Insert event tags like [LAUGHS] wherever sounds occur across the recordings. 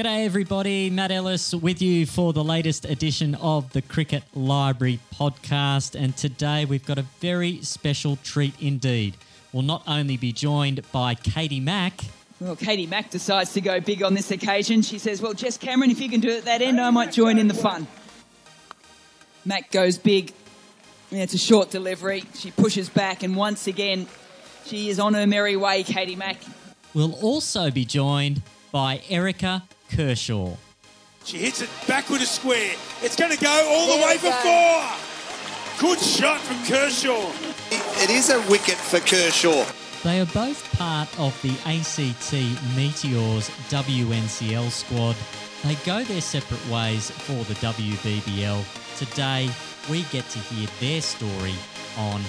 G'day, everybody. Matt Ellis with you for the latest edition of the Cricket Library podcast. And today we've got a very special treat indeed. We'll not only be joined by Katie Mack. Well, Katie Mack decides to go big on this occasion. She says, Well, Jess Cameron, if you can do it at that end, I might join in the fun. Mack goes big. Yeah, it's a short delivery. She pushes back, and once again, she is on her merry way, Katie Mack. We'll also be joined by Erica Kershaw. She hits it back with a square. It's going to go all the way for four. Good shot from Kershaw. It is a wicket for Kershaw. They are both part of the ACT Meteors WNCL squad. They go their separate ways for the WBBL. Today, we get to hear their story on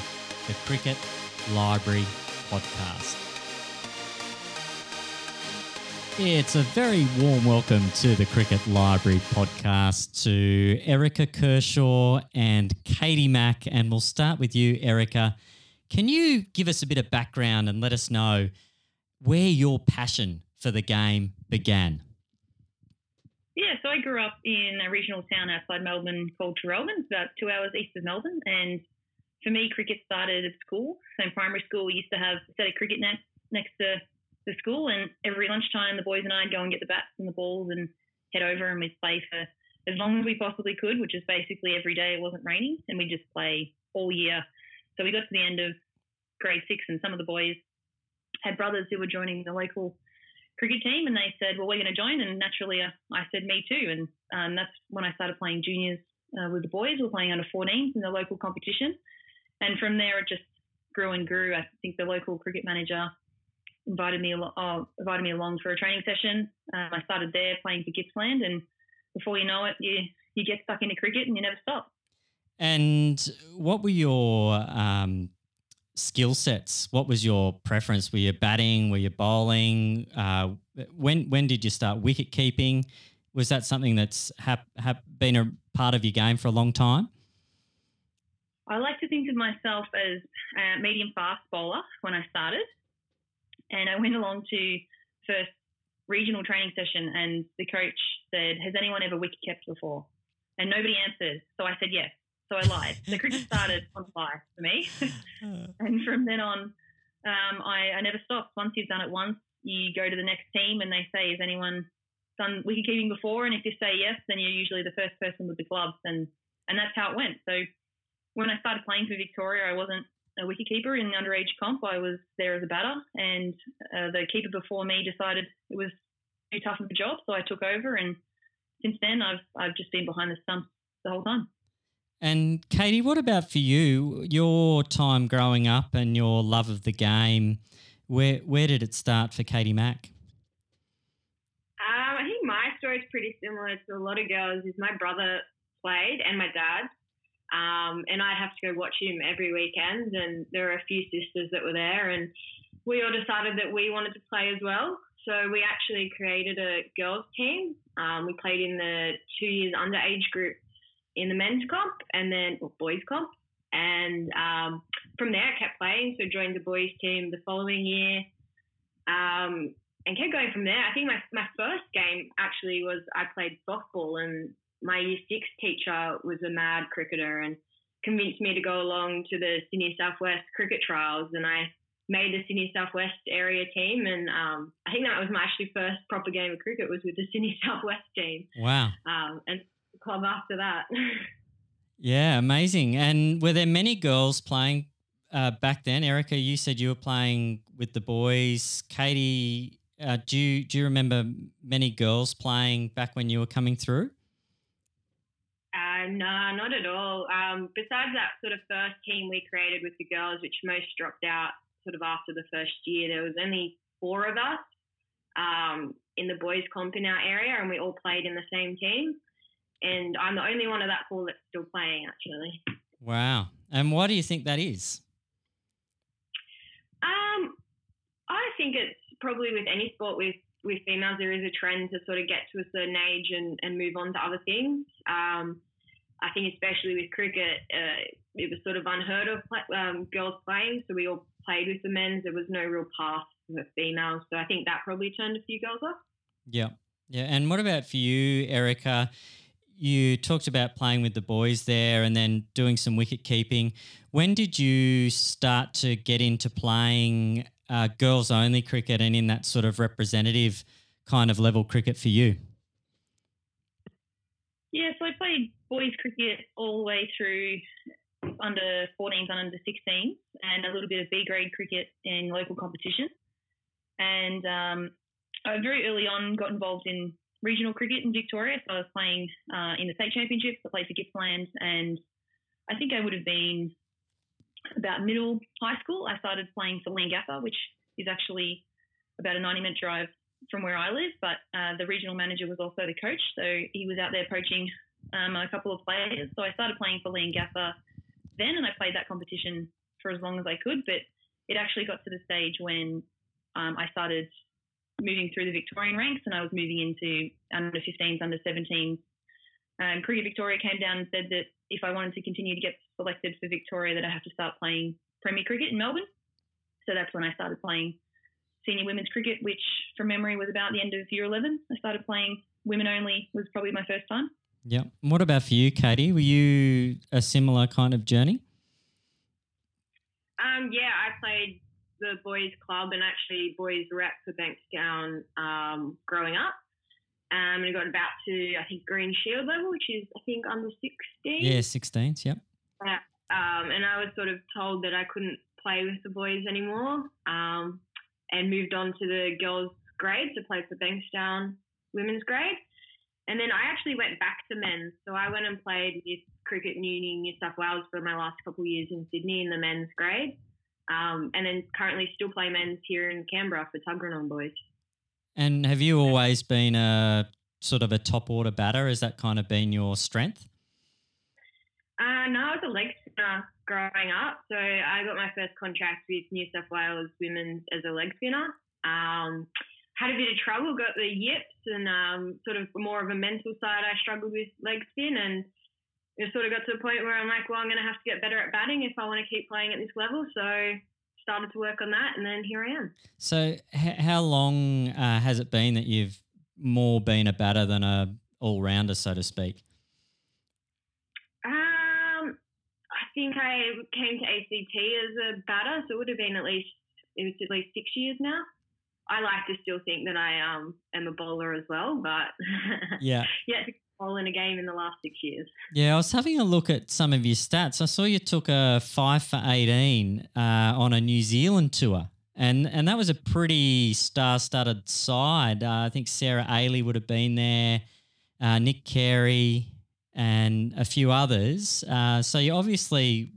the Cricket Library podcast. It's a very warm welcome to the Cricket Library podcast to Erica Kershaw and Katie Mack. And we'll start with you, Erica. Can you give us a bit of background and let us know where your passion for the game began? Yeah, so I grew up in a regional town outside Melbourne called it's about two hours east of Melbourne. And for me, cricket started at school. So in primary school, we used to have a set of cricket nets next to the school, and every lunchtime, the boys and I'd go and get the bats and the balls and head over and we'd play for as long as we possibly could, which is basically every day it wasn't raining, and we'd just play all year. So we got to the end of grade six, and some of the boys had brothers who were joining the local cricket team, and they said, "Well, we're going to join." And naturally, uh, I said, "Me too." And um, that's when I started playing juniors uh, with the boys. We are playing under 14s in the local competition, and from there it just grew and grew. I think the local cricket manager invited me uh, invited me along for a training session. Um, I started there playing for Gippsland, and before you know it, you you get stuck into cricket and you never stop. And what were your um, skill sets? What was your preference? Were you batting? Were you bowling? Uh, when when did you start wicket keeping? Was that something that's ha- ha- been a part of your game for a long time? I like to think of myself as a medium fast bowler when I started. And I went along to first regional training session, and the coach said, "Has anyone ever wicket kept before?" And nobody answered, so I said yes. So I lied. The cricket [LAUGHS] started on fire for me, [LAUGHS] and from then on, um, I, I never stopped. Once you've done it once, you go to the next team, and they say, "Has anyone done wicket keeping before?" And if you say yes, then you're usually the first person with the gloves, and and that's how it went. So when I started playing for Victoria, I wasn't a wicketkeeper in the underage comp. I was there as a batter, and uh, the keeper before me decided it was too tough of a job, so I took over. And since then, I've I've just been behind the stumps the whole time. And Katie, what about for you? Your time growing up and your love of the game. Where where did it start for Katie Mack? Um, I think my story is pretty similar to a lot of girls. Is my brother played and my dad. Um, and I'd have to go watch him every weekend. And there were a few sisters that were there, and we all decided that we wanted to play as well. So we actually created a girls team. Um, we played in the two years underage group in the men's comp and then well, boys comp. And um, from there, I kept playing. So joined the boys team the following year. Um, and kept going from there. I think my, my first game actually was I played softball and my year six teacher was a mad cricketer and convinced me to go along to the Sydney Southwest cricket trials, and I made the Sydney Southwest area team. And um, I think that was my actually first proper game of cricket was with the Sydney [LAUGHS] Southwest team. Wow! Um, and club after that. yeah, amazing. And were there many girls playing uh, back then? Erica, you said you were playing with the boys. Katie, uh, do you do you remember many girls playing back when you were coming through? No, not at all. Um, besides that sort of first team we created with the girls, which most dropped out sort of after the first year, there was only four of us um, in the boys' comp in our area, and we all played in the same team. And I'm the only one of that four that's still playing, actually. Wow. And why do you think that is? Um, I think it's probably with any sport with with females, there is a trend to sort of get to a certain age and, and move on to other things. Um, I think especially with cricket, uh, it was sort of unheard of um, girls playing, so we all played with the men. There was no real path for females, so I think that probably turned a few girls off. Yeah, Yeah, and what about for you, Erica? You talked about playing with the boys there and then doing some wicket keeping. When did you start to get into playing uh, girls only cricket and in that sort of representative kind of level cricket for you? Yeah, so I played boys cricket all the way through under 14s and under 16s, and a little bit of B grade cricket in local competition. And um, I very early on got involved in regional cricket in Victoria. So I was playing uh, in the state championships. I played for Gippsland, and I think I would have been about middle high school. I started playing for Leongatha, which is actually about a 90 minute drive from where I live. But uh, the regional manager was also the coach, so he was out there poaching um, a couple of players. So I started playing for Leongatha then, and I played that competition for as long as I could. But it actually got to the stage when um, I started moving through the Victorian ranks, and I was moving into under 15s, under 17s. Um, Cricket Victoria came down and said that if I wanted to continue to get selected for Victoria, that I have to start playing Premier Cricket in Melbourne. So that's when I started playing senior women's cricket, which from memory was about the end of year 11. I started playing women only, was probably my first time. Yeah. What about for you, Katie? Were you a similar kind of journey? Um, yeah, I played the boys club and actually boys rep for Bankstown um, growing up. Um, and I got about to, I think, Green Shield level, which is, I think, under 16. Yeah, 16s, yep. Yeah. Um, and I was sort of told that I couldn't play with the boys anymore um, and moved on to the girls' grade to play for Bankstown women's grade. And then I actually went back to men's. So I went and played youth cricket in Uni, New South Wales for my last couple of years in Sydney in the men's grade. Um, and then currently still play men's here in Canberra for Tuggeranong boys. And have you always been a sort of a top order batter? Has that kind of been your strength? Uh, no, I was a leg spinner growing up. So I got my first contract with New South Wales Women's as a leg spinner. Um, had a bit of trouble, got the yips, and um, sort of more of a mental side. I struggled with leg spin, and it sort of got to a point where I'm like, well, I'm going to have to get better at batting if I want to keep playing at this level. So started to work on that, and then here I am. So, h- how long uh, has it been that you've more been a batter than a all rounder, so to speak? Um, I think I came to ACT as a batter, so it would have been at least it was at least six years now. I like to still think that I um, am a bowler as well, but [LAUGHS] yeah, yeah, bowl in a game in the last six years. Yeah, I was having a look at some of your stats. I saw you took a five for eighteen uh, on a New Zealand tour. And, and that was a pretty star-studded side. Uh, I think Sarah Aley would have been there, uh, Nick Carey, and a few others. Uh, so you obviously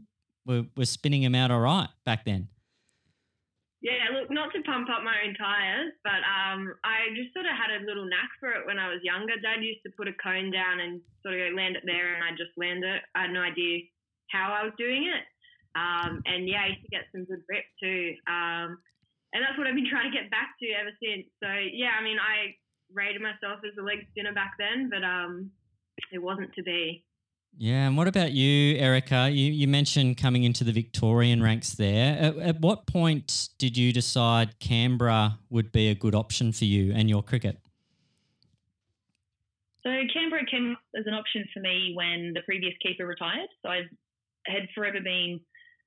were, were spinning them out all right back then. Yeah, look, not to pump up my own tires, but um, I just sort of had a little knack for it when I was younger. Dad used to put a cone down and sort of land it there, and I just land it. I had no idea how I was doing it. Um, and yeah, I used to get some good grip too. Um, and that's what I've been [LAUGHS] trying to get back to ever since. So yeah, I mean, I rated myself as a leg spinner back then, but um, it wasn't to be. Yeah, and what about you, Erica? You, you mentioned coming into the Victorian ranks there. At, at, what point did you decide Canberra would be a good option for you and your cricket? So Canberra came up as an option for me when the previous keeper retired. So I had forever been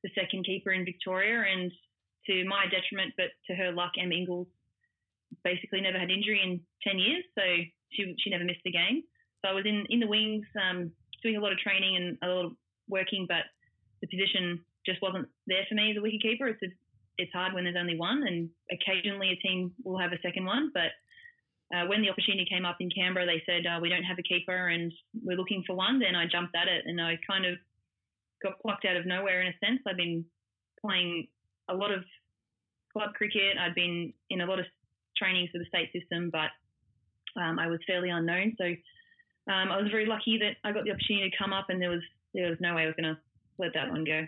the second keeper in Victoria, and to my detriment, but to her luck, Em Inglis basically never had injury in ten years, so she she never missed a game. So I was in in the wings. Um, doing a lot of training and a lot of working, but the position just wasn't there for me as a wicketkeeper. It's a, it's hard when there's only one, and occasionally a team will have a second one. But uh, when the opportunity came up in Canberra, they said uh, we don't have a keeper and we're looking for one. Then I jumped at it, and I kind of got plucked out of nowhere in a sense. I've been playing a lot of club cricket. I'd been in a lot of trainings for the state system, but um, I was fairly unknown. So um, I was very lucky that I got the opportunity to come up, and there was there was no way I was going to let that one go.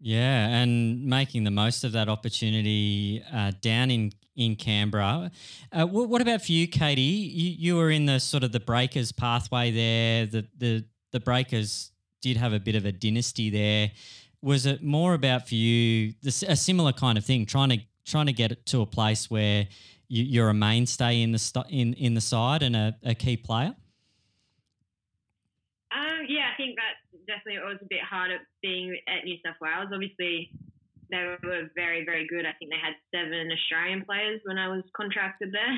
Yeah, and making the most of that opportunity uh, down in in Canberra. Uh, what, what, about for you, Katie? You, you were in the sort of the Breakers pathway there. The the the Breakers did have a bit of a dynasty there. Was it more about for you a similar kind of thing, trying to trying to get it to a place where you, you're a mainstay in the st- in in the side and a, a key player? Think that definitely was a bit harder being at New South Wales. Obviously, they were very, very good. I think they had seven Australian players when I was contracted there.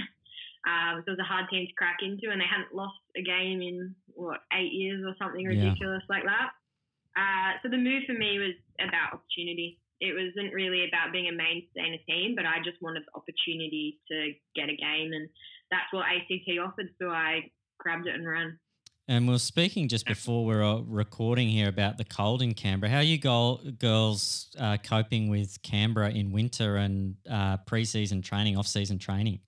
Um, so it was a hard team to crack into, and they hadn't lost a game in what eight years or something ridiculous yeah. like that. Uh, so the move for me was about opportunity. It wasn't really about being a mainstay in a team, but I just wanted the opportunity to get a game, and that's what ACT offered. So I grabbed it and ran. And we are speaking just before we are recording here about the cold in Canberra. How are you go- girls uh, coping with Canberra in winter and uh, pre-season training, off-season training?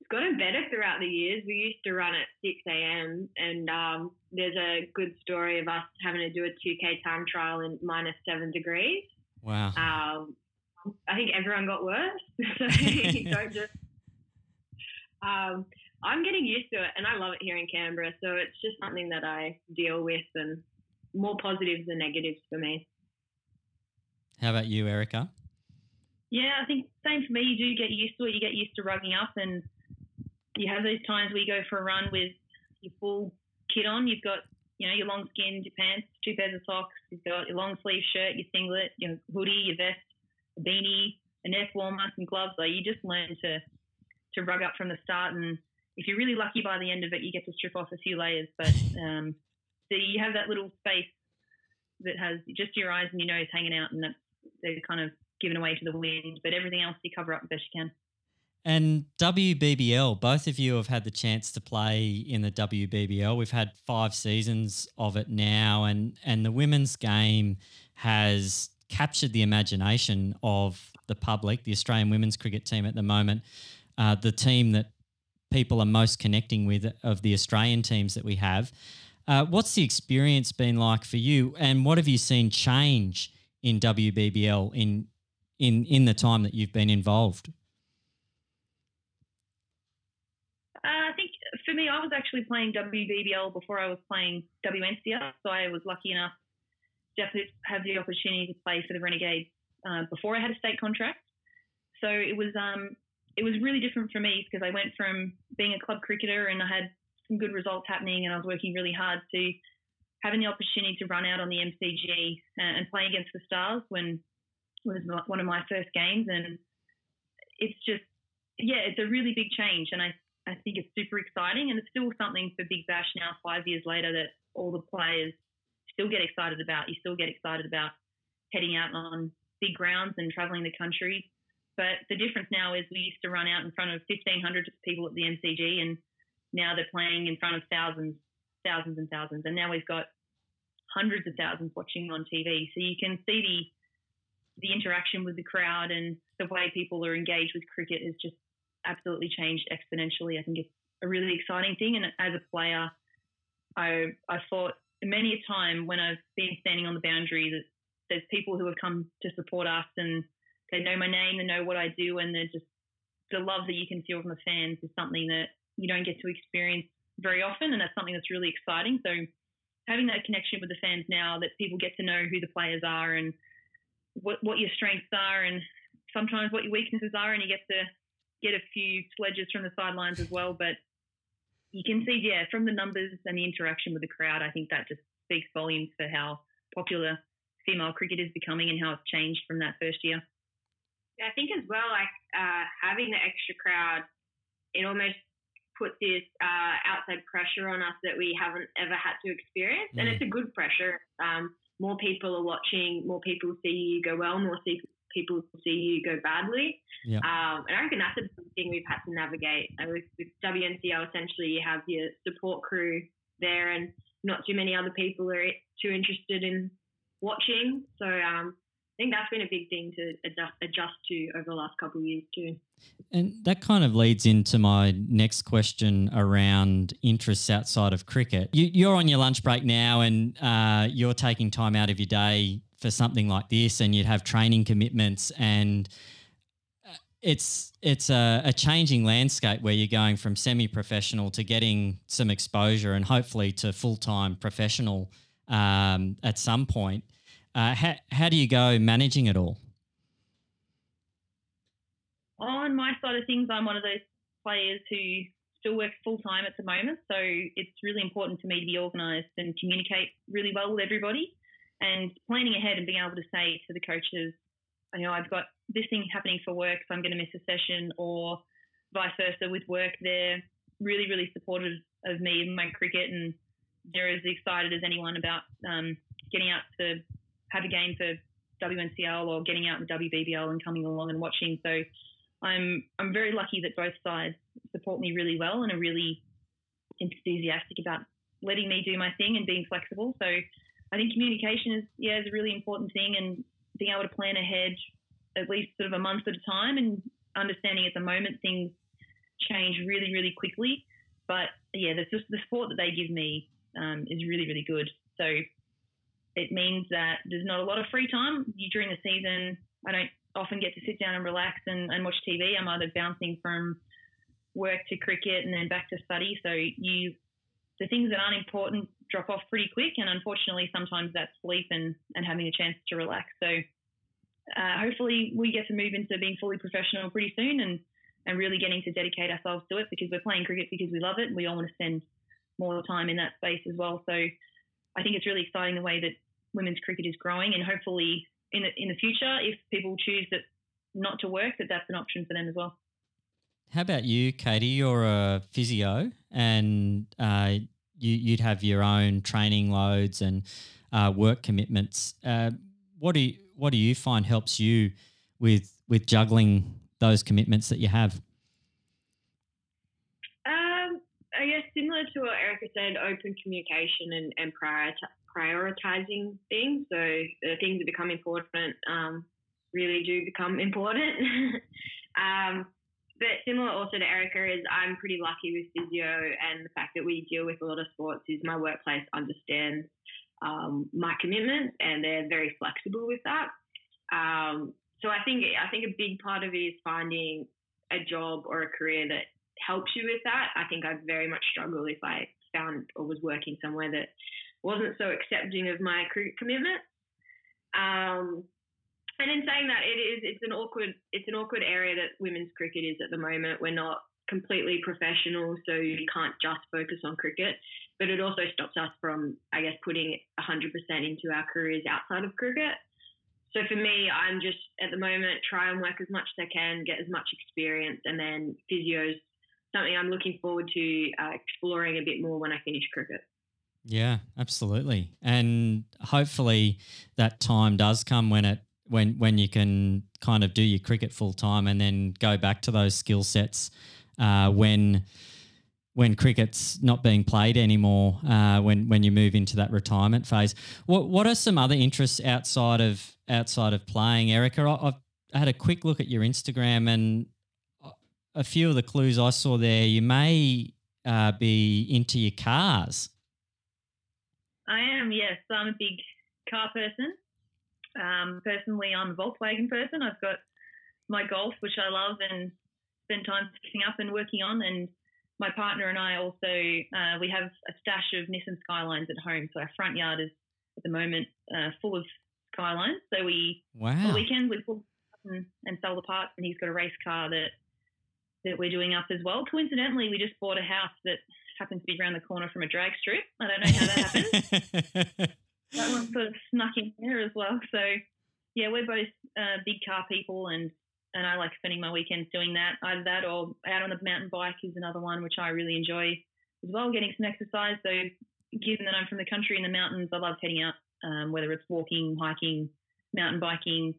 It's gotten better throughout the years. We used to run at 6 a.m. and um, there's a good story of us having to do a 2K time trial in minus seven degrees. Wow. Um, I think everyone got worse. [LAUGHS] [LAUGHS] so you don't just... Um, I'm getting used to it and I love it here in Canberra. So it's just something that I deal with and more positives than negatives for me. How about you, Erica? Yeah, I think same for me. You do get used to it. You get used to rugging up and you have those times where you go for a run with your full kit on. You've got, you know, your long skin, your pants, two pairs of socks. You've got your long sleeve shirt, your singlet, your hoodie, your vest, a beanie, a neck warmer, some gloves. Like you just learn to to rug up from the start and if you're really lucky by the end of it, you get to strip off a few layers. But um, so you have that little space that has just your eyes and your nose hanging out, and that's they're kind of given away to the wind. But everything else you cover up the best you can. And WBBL, both of you have had the chance to play in the WBBL. We've had five seasons of it now, and and the women's game has captured the imagination of the public. The Australian women's cricket team at the moment, uh, the team that people are most connecting with of the Australian teams that we have. Uh, what's the experience been like for you, and what have you seen change in WBBL in in in the time that you've been involved? Uh, I think for me, I was actually playing WBBL before I was playing WNCL, so I was lucky enough to have the opportunity to play for the Renegades uh, before I had a state contract. So it was um, it was really different for me because I went from being a club cricketer and I had some good results happening and I was working really hard to having the opportunity to run out on the MCG and, play against the Stars when it was one of my first games. And it's just, yeah, it's a really big change. And I, I think it's super exciting. And it's still something for Big Bash now, five years later, that all the players still get excited about. You still get excited about heading out on big grounds and traveling the country but the difference now is we used to run out in front of 1,500 people at the MCG, and now they're playing in front of thousands, thousands and thousands. And now we've got hundreds of thousands watching on TV. So you can see the the interaction with the crowd and the way people are engaged with cricket has just absolutely changed exponentially. I think it's a really exciting thing. And as a player, I I thought many a time when I've been standing on the boundary that there's people who have come to support us and they know my name, they know what I do, and they're just the love that you can feel from the fans is something that you don't get to experience very often, and that's something that's really exciting. So having that connection with the fans now, that people get to know who the players are and what what your strengths are, and sometimes what your weaknesses are, and you get to get a few sledges from the sidelines as well. But you can see, yeah, from the numbers and the interaction with the crowd, I think that just speaks volumes for how popular female cricket is becoming and how it's changed from that first year. I think as well, like uh, having the extra crowd, it almost puts this uh, outside pressure on us that we haven't ever had to experience, mm. and it's a good pressure. Um, more people are watching, more people see you go well, more see people see you go badly. Yeah. Um, and I reckon that's a thing we've had to navigate. With, with WNCL, essentially, you have your support crew there, and not too many other people are too interested in watching. So um, I think that's been a big thing to adjust, to over the last couple of years too. And that kind of leads into my next question around interests outside of cricket. You, are on your lunch break now, and uh, you're taking time out of your day for something like this, and you'd have training commitments, and uh, it's it's a, a changing landscape where you're going from semi-professional to getting some exposure, and hopefully to full-time professional um, at some point. Uh, how, how do you go managing it all? on my side of things, I'm one of those players who still works full time at the moment. So it's really important to me to be organised and communicate really well with everybody and planning ahead and being able to say to the coaches, you know, I've got this thing happening for work, so I'm going to miss a session, or vice versa with work. They're really, really supportive of me and my cricket, and they're as excited as anyone about um, getting out to have a game for WNCL or getting out in WBBL and coming along and watching. So I'm I'm very lucky that both sides support me really well and are really enthusiastic about letting me do my thing and being flexible. So I think communication is yeah is a really important thing and being able to plan ahead at least sort of a month at a time and understanding at the moment things change really really quickly. But yeah, the, the support that they give me um, is really really good. So it means that there's not a lot of free time during the season. I don't often get to sit down and relax and, and watch TV. I'm either bouncing from work to cricket and then back to study. So you, the things that aren't important drop off pretty quick. And unfortunately, sometimes that's sleep and, and having a chance to relax. So uh, hopefully we get to move into being fully professional pretty soon and, and really getting to dedicate ourselves to it because we're playing cricket because we love it and we all want to spend more time in that space as well. So I think it's really exciting the way that women's cricket is growing and hopefully in the, in the future, if people choose that not to work, that that's an option for them as well. How about you, Katie? You're a physio, and uh, you, would have your own training loads and uh, work commitments. Uh, what do you, what do you find helps you with with juggling those commitments that you have? Um, I guess similar to what Erica said, open communication and, and prior prioritizing things. So the things that become important um, really do become important. [LAUGHS] um, but similar also to Erica is I'm pretty lucky with physio and the fact that we deal with a lot of sports is my workplace understands um, my commitment and they're very flexible with that. Um, so I think I think a big part of it is finding a job or a career that helps you with that. I think I'd very much struggle if I found or was working somewhere that wasn't so accepting of my cricket commitment. Um, and in saying that, it is it's an awkward it's an awkward area that women's cricket is at the moment. We're not completely professional, so you can't just focus on cricket. But it also stops us from, I guess, putting 100% into our careers outside of cricket. So for me, I'm just at the moment try and work as much as I can, get as much experience, and then physio's something I'm looking forward to uh, exploring a bit more when I finish cricket. Yeah, absolutely. And hopefully that time does come when it when when you can kind of do your cricket full time and then go back to those skill sets uh, when when cricket's not being played anymore. Uh, when when you move into that retirement phase, what what are some other interests outside of outside of playing, Erica? I, I've had a quick look at your Instagram and a few of the clues I saw there. You may uh, be into your cars. I am, yes. I'm a big car person. Um, personally, I'm a Volkswagen person. I've got my Golf, which I love and spend time fixing up and working on. And my partner and I also, uh, we have a stash of Nissan Skylines at home. So our front yard is at the moment uh, full of Skylines. So we, wow. on the weekends, we pull and, and sell the parts. And he's got a race car that that we're doing up as well. Coincidentally, we just bought a house that happens to be around the corner from a drag strip. I don't know how that happened. [LAUGHS] that one sort of snuck in there as well. So, yeah, we're both uh, big car people, and and I like spending my weekends doing that. Either that or out on the mountain bike is another one which I really enjoy as well, getting some exercise. So, given that I'm from the country in the mountains, I love heading out, um, whether it's walking, hiking, mountain biking,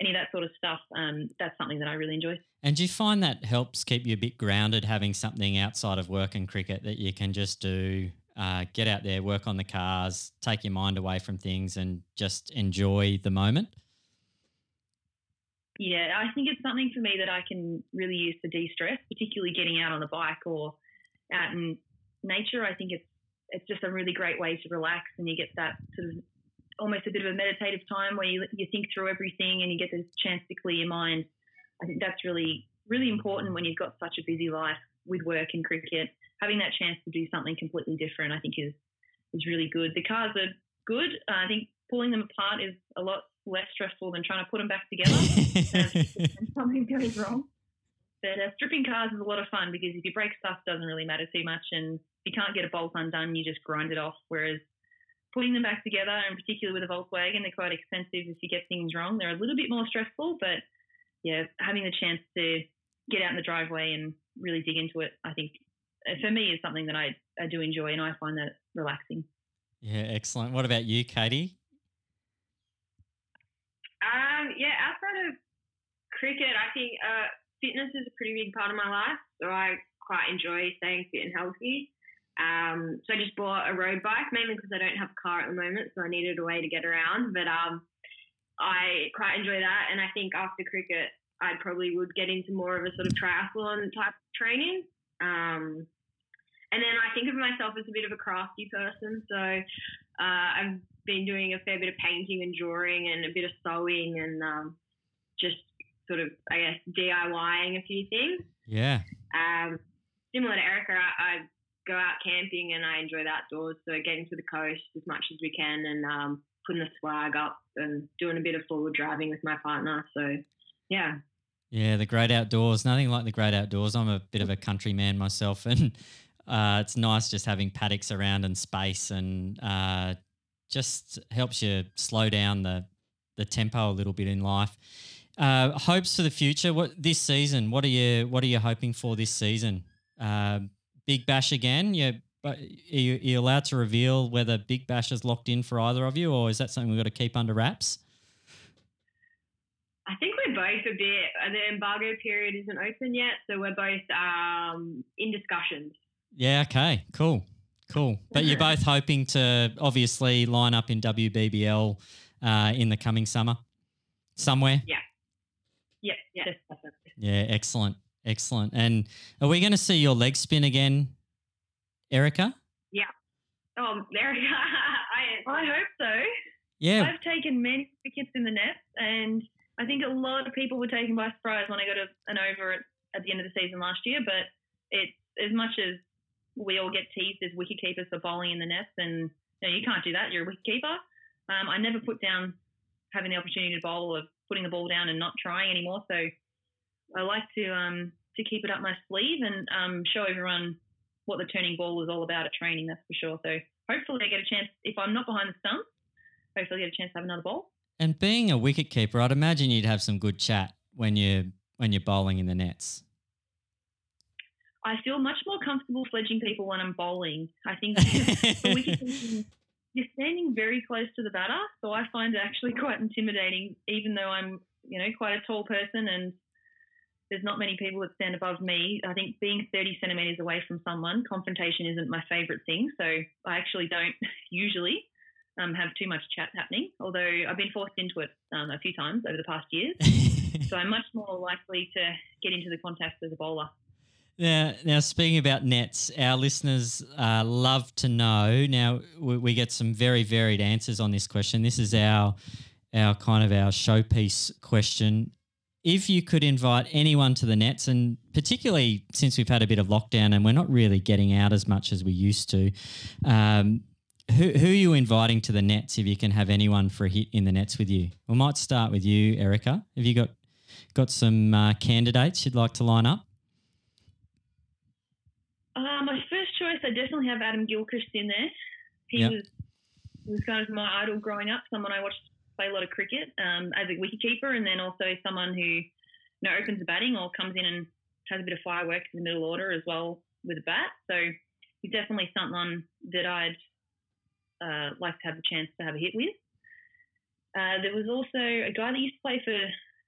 any of that sort of stuff. Um, that's something that I really enjoy. And do you find that helps keep you a bit grounded, having something outside of work and cricket that you can just do? Uh, get out there, work on the cars, take your mind away from things, and just enjoy the moment. Yeah, I think it's something for me that I can really use to de-stress, particularly getting out on the bike or out in nature. I think it's it's just a really great way to relax, and you get that sort of almost a bit of a meditative time where you you think through everything and you get the chance to clear your mind I think that's really, really important when you've got such a busy life with work and cricket. Having that chance to do something completely different, I think, is is really good. The cars are good. Uh, I think pulling them apart is a lot less stressful than trying to put them back together. [LAUGHS] something goes wrong. But uh, stripping cars is a lot of fun because if you break stuff, it doesn't really matter too much, and if you can't get a bolt undone, you just grind it off. Whereas putting them back together, and particularly with a Volkswagen, they're quite expensive. If you get things wrong, they're a little bit more stressful. But yeah, having the chance to get out in the driveway and really dig into it, I think uh, for me is something that I, I do enjoy, and I find that relaxing. Yeah, excellent. What about you, Katie? Um, yeah, outside of cricket, I think uh, fitness is a pretty big part of my life. So I quite enjoy staying fit and healthy. Um, so I just bought a road bike, mainly because I don't have a car at the moment, so I needed a way to get around. But um, I quite enjoy that, and I think after cricket, I probably would get into more of a sort of triathlon type training. Um, and then I think of myself as a bit of a crafty person, so uh, I've been doing a fair bit of painting and drawing and a bit of sewing and um, just sort of, I guess, DIYing a few things. Yeah. Um, similar to Erica, I, I go out camping and I enjoy the outdoors. So getting to the coast as much as we can and um, putting the swag up and doing a bit of forward driving with my partner. So yeah. Yeah, the great outdoors. Nothing like the great outdoors. I'm a bit of a country man myself, [LAUGHS] and uh, it's nice just having paddocks around and space, and uh, just helps you slow down the the tempo a little bit in life. Uh, hopes for the future. What this season? What are you What are you hoping for this season? Uh, Big Bash again? Yeah, but are you, are you allowed to reveal whether Big Bash is locked in for either of you, or is that something we've got to keep under wraps? I think we're both a bit. uh, The embargo period isn't open yet, so we're both um, in discussions. Yeah. Okay. Cool. Cool. But you're both [LAUGHS] hoping to obviously line up in WBBL uh, in the coming summer, somewhere. Yeah, yeah. Definitely. Yeah. Excellent. Excellent. And are we going to see your leg spin again, Erica? Yeah. Oh, go. [LAUGHS] I, I hope so. Yeah. I've taken many wickets in the nets, and I think a lot of people were taken by surprise when I got a, an over at, at the end of the season last year. But it's as much as we all get teased as wicket keepers for bowling in the nets, and you, know, you can't do that. You're a wicket keeper. Um, I never put down having the opportunity to bowl or putting the ball down and not trying anymore. So I like to um, to keep it up my sleeve and um, show everyone what the turning ball is all about at training. That's for sure. So hopefully I get a chance. If I'm not behind the stumps, hopefully I get a chance to have another ball. And being a wicket keeper, I'd imagine you'd have some good chat when you when you're bowling in the nets. I feel much more comfortable sledging people when I'm bowling. I think [LAUGHS] the wicket keeping, you're standing very close to the batter, so I find it actually quite intimidating. Even though I'm, you know, quite a tall person and there's not many people that stand above me. I think being 30 centimeters away from someone, confrontation isn't my favorite thing. So I actually don't [LAUGHS] usually um, have too much chat happening. Although I've been forced into it um, a few times over the past years, [LAUGHS] so I'm much more likely to get into the contest as a bowler. Now, now speaking about nets, our listeners uh, love to know. Now we, we get some very varied answers on this question. This is our our kind of our showpiece question. If you could invite anyone to the nets, and particularly since we've had a bit of lockdown and we're not really getting out as much as we used to, um, who, who are you inviting to the nets? If you can have anyone for a hit in the nets with you, we might start with you, Erica. Have you got got some uh, candidates you'd like to line up? Uh, my first choice, I definitely have Adam Gilchrist in there. He Yep. was he was kind of my idol growing up. Someone I watched play a lot of cricket um, as a wicketkeeper, and then also someone who you know opens the batting or comes in and has a bit of fireworks in the middle order as well with a bat. So he's definitely someone that I'd uh, like to have a chance to have a hit with. Uh, there was also a guy that used to play for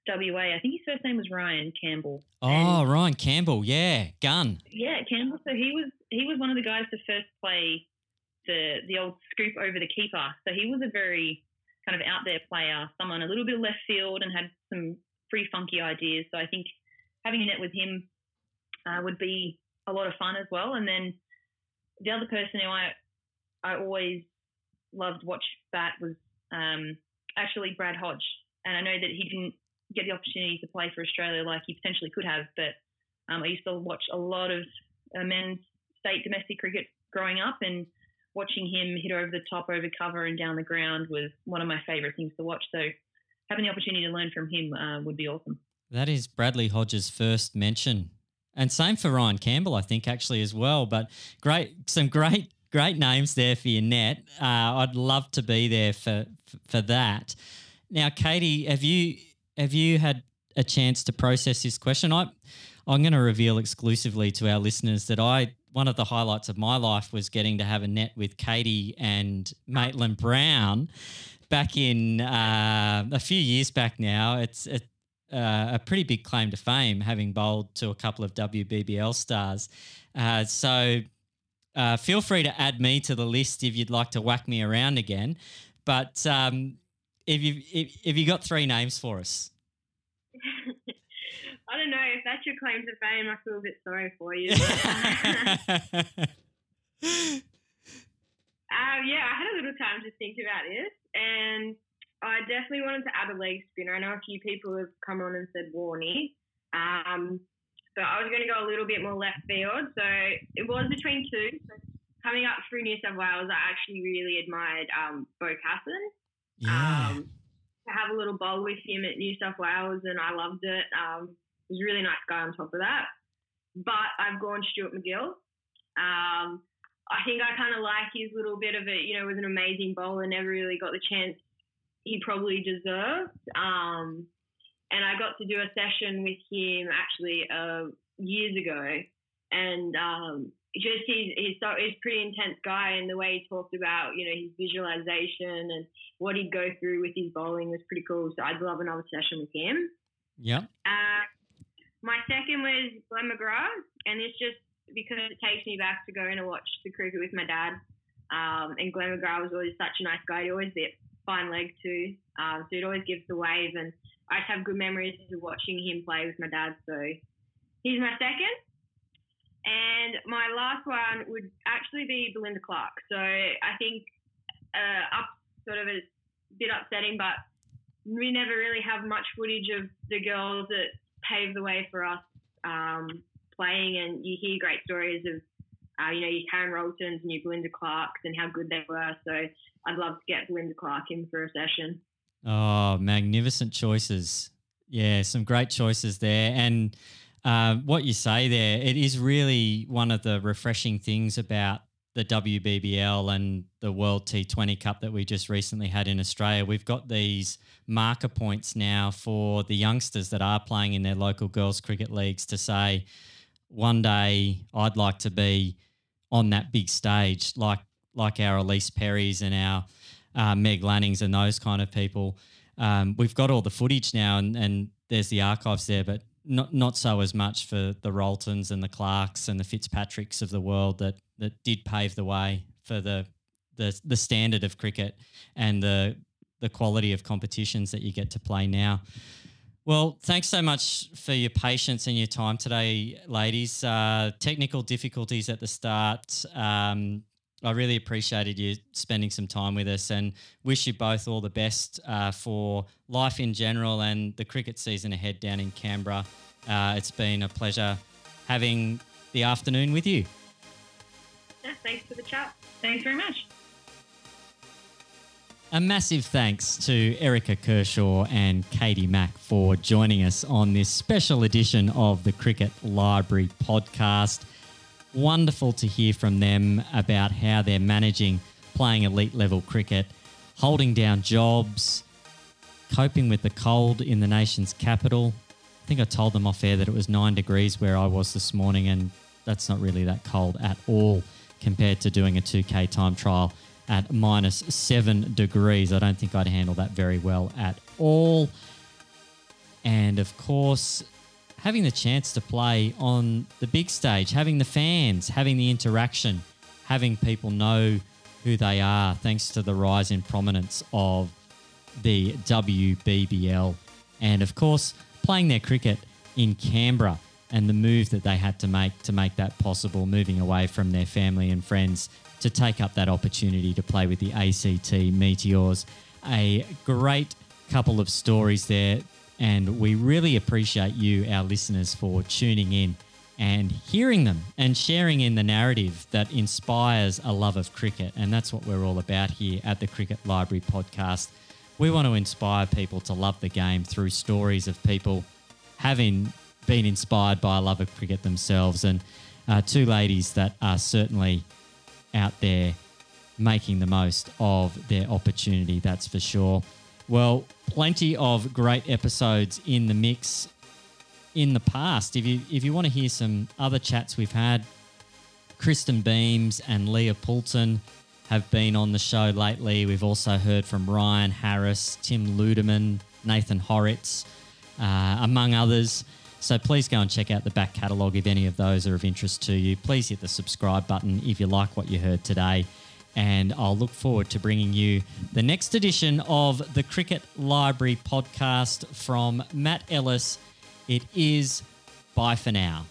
WA. I think his first name was Ryan Campbell. Oh, Ryan Campbell, yeah, gun. Yeah, Campbell. So he was he was one of the guys to first play the the old scoop over the keeper. So he was a very kind of out there player, someone a little bit left field and had some pretty funky ideas. So I think having a net with him uh, would be a lot of fun as well. And then the other person who I I always loved watch bat was um, actually Brad Hodge, and I know that he didn't get the opportunity to play for Australia like he potentially could have, but um, I used to watch a lot of uh, men's state domestic cricket growing up, and watching him hit over the top, over cover, and down the ground was one of my favourite things to watch. So having the opportunity to learn from him uh, would be awesome. That is Bradley Hodge's first mention. And same for Ryan Campbell, I think, actually, as well. But great, some great, great names there for your net. Uh, I'd love to be there for for that. Now, Katie, have you have you had a chance to process this question? I I'm going to reveal exclusively to our listeners that I one of the highlights of my life was getting to have a net with Katie and Maitlan Brown back in uh, a few years back now. It's it, uh, a pretty big claim to fame, having bowled to a couple of WBBL stars. Uh, so uh, feel free to add me to the list if you'd like to whack me around again. But um, if you if, if you got three names for us. I don't know if that's your claim to fame. I feel a bit sorry for you. [LAUGHS] um, yeah, I had a little time to think about this, and I definitely wanted to add a leg spinner. I know a few people have come on and said Warney. Um, but I was going to go a little bit more left field. So it was between two. So coming up through New South Wales, I actually really admired um, Beau Casson. Yeah. Um, to have a little bowl with him at New South Wales, and I loved it. Um, he was a really nice guy on top of that. But I've gone Stuart MacGill. Um, I think I kind of like his little bit of it. You know, was an amazing bowler, never really got the chance he probably deserved. Um, and I got to do a session with him actually uh, years ago, and um, just he's he's so he's a pretty intense guy, and the way he talked about you know his visualization and what he'd go through with his bowling was pretty cool. So I'd love another session with him. Yeah. Uh, my second was Glenn McGrath, and it's just because it takes me back to going to watch the cricket with my dad. Um, and Glenn McGrath was always such a nice guy. He always be fine leg too. Um, so it always gives the wave, and I just have good memories of watching him play with my dad. So he's my second. And my last one would actually be Belinda Clark. So I think uh, up sort of a bit upsetting, but we never really have much footage of the girls that paved the way for us um, playing, and you hear great stories of uh, you know, your Karen Roltons and your Belinda Clarks and how good they were. So I'd love to get Belinda Clark in for a session. Oh, magnificent choices. Yeah, some great choices there. And uh, what you say there, it is really one of the refreshing things about the WBBL and the World T20 Cup that we just recently had in Australia. We've got these marker points now for the youngsters that are playing in their local girls' cricket leagues to say, one day I'd like to be on that big stage, like like our Elise Perrys and our uh, Meg Lannings and those kind of people. Um, we've got all the footage now, and, and there's the archives there, but not not so as much for the Roltons and the Clarks and the Fitzpatricks of the world that that did pave the way for the the the standard of cricket and the the quality of competitions that you get to play now. Well, thanks so much for your patience and your time today, ladies. Uh, technical difficulties at the start. Um, I really appreciated you spending some time with us and wish you both all the best uh, for life in general and the cricket season ahead down in Canberra. Uh, it's been a pleasure having the afternoon with you. Yeah, thanks for the chat. Thanks very much. A massive thanks to Erica Kershaw and Katie Mack for joining us on this special edition of the Cricket Library podcast. Wonderful to hear from them about how they're managing playing elite level cricket, holding down jobs, coping with the cold in the nation's capital. I think I told them off air that it was nine degrees where I was this morning, and that's not really that cold at all compared to doing a 2K time trial at minus seven degrees. I don't think I'd handle that very well at all. And of course, having the chance to play on the big stage, having the fans, having the interaction, having people know who they are, thanks to the rise in prominence of the WBBL. And of course, playing their cricket in Canberra and the move that they had to make to make that possible, moving away from their family and friends to take up that opportunity to play with the ACT Meteors. A great couple of stories there, and we really appreciate you, our listeners, for tuning in and hearing them and sharing in the narrative that inspires a love of cricket. And that's what we're all about here at the Cricket Library podcast. We want to inspire people to love the game through stories of people having been inspired by a love of cricket themselves, and uh, two ladies that are certainly out there making the most of their opportunity, that's for sure. Well, plenty of great episodes in the mix in the past. If you if you want to hear some other chats we've had, Kristen Beams and Leah Poulton have been on the show lately. We've also heard from Ryan Harris, Tim Ludeman, Nathan Hauritz, uh, among others. So please go and check out the back catalogue if any of those are of interest to you. Please hit the subscribe button if you like what you heard today. And I'll look forward to bringing you the next edition of the Cricket Library podcast from Matt Ellis. It is bye for now.